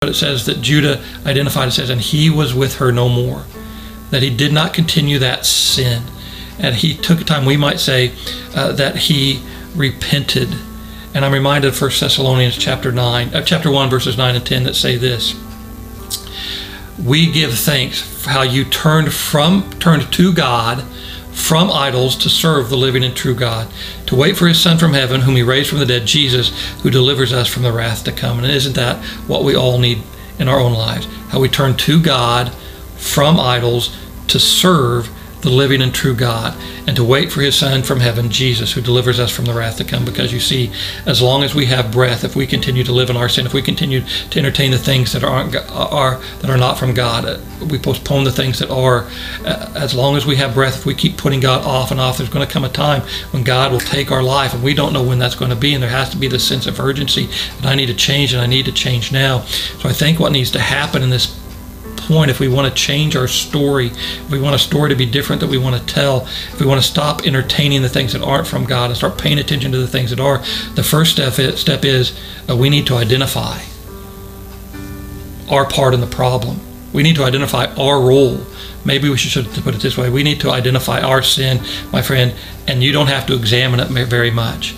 But it says that Judah identified, it says, and he was with her no more. That he did not continue that sin. And he took time, we might say, uh, that he repented. And I'm reminded of 1 Thessalonians chapter 9, uh, chapter 1, verses 9 and 10 that say this. We give thanks for how you turned from turned to God from idols to serve the living and true God, to wait for his Son from heaven, whom he raised from the dead, Jesus, who delivers us from the wrath to come. And isn't that what we all need in our own lives? How we turn to God from idols to serve the living and true God, and to wait for his Son from heaven, Jesus, who delivers us from the wrath to come. Because you see, as long as we have breath, if we continue to live in our sin, if we continue to entertain the things that aren't are that are not from God, uh, we postpone the things that are. Uh, as long as we have breath, if we keep putting God off and off, there's going to come a time when God will take our life, and we don't know when that's going to be. And there has to be this sense of urgency that I need to change, and I need to change now. So I think what needs to happen in this point, if we want to change our story, if we want a story to be different that we want to tell, if we want to stop entertaining the things that aren't from God and start paying attention to the things that are, the first step is, step is uh, we need to identify our part in the problem. We need to identify our role. Maybe we should put it this way. We need to identify our sin, my friend, and you don't have to examine it very much.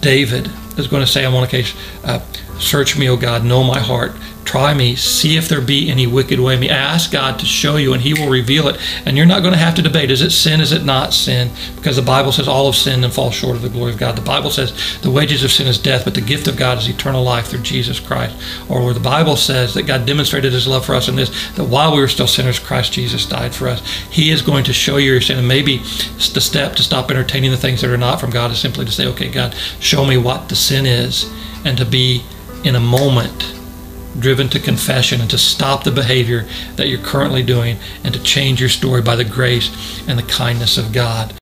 David is going to say on one occasion, uh, Search me, O God, know my heart. Try me, see if there be any wicked way in me. Ask God to show you, and He will reveal it. And you're not going to have to debate is it sin, is it not sin? Because the Bible says all of sin and fall short of the glory of God. The Bible says the wages of sin is death, but the gift of God is eternal life through Jesus Christ. Or where the Bible says that God demonstrated His love for us in this, that while we were still sinners, Christ Jesus died for us. He is going to show you your sin. And maybe the step to stop entertaining the things that are not from God is simply to say, okay, God, show me what the sin is, and to be in a moment driven to confession and to stop the behavior that you're currently doing and to change your story by the grace and the kindness of God.